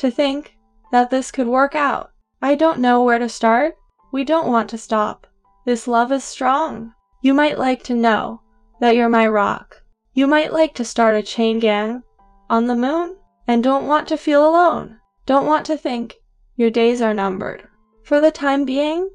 to think that this could work out. I don't know where to start. We don't want to stop. This love is strong. You might like to know that you're my rock. You might like to start a chain gang on the moon and don't want to feel alone. Don't want to think your days are numbered. For the time being,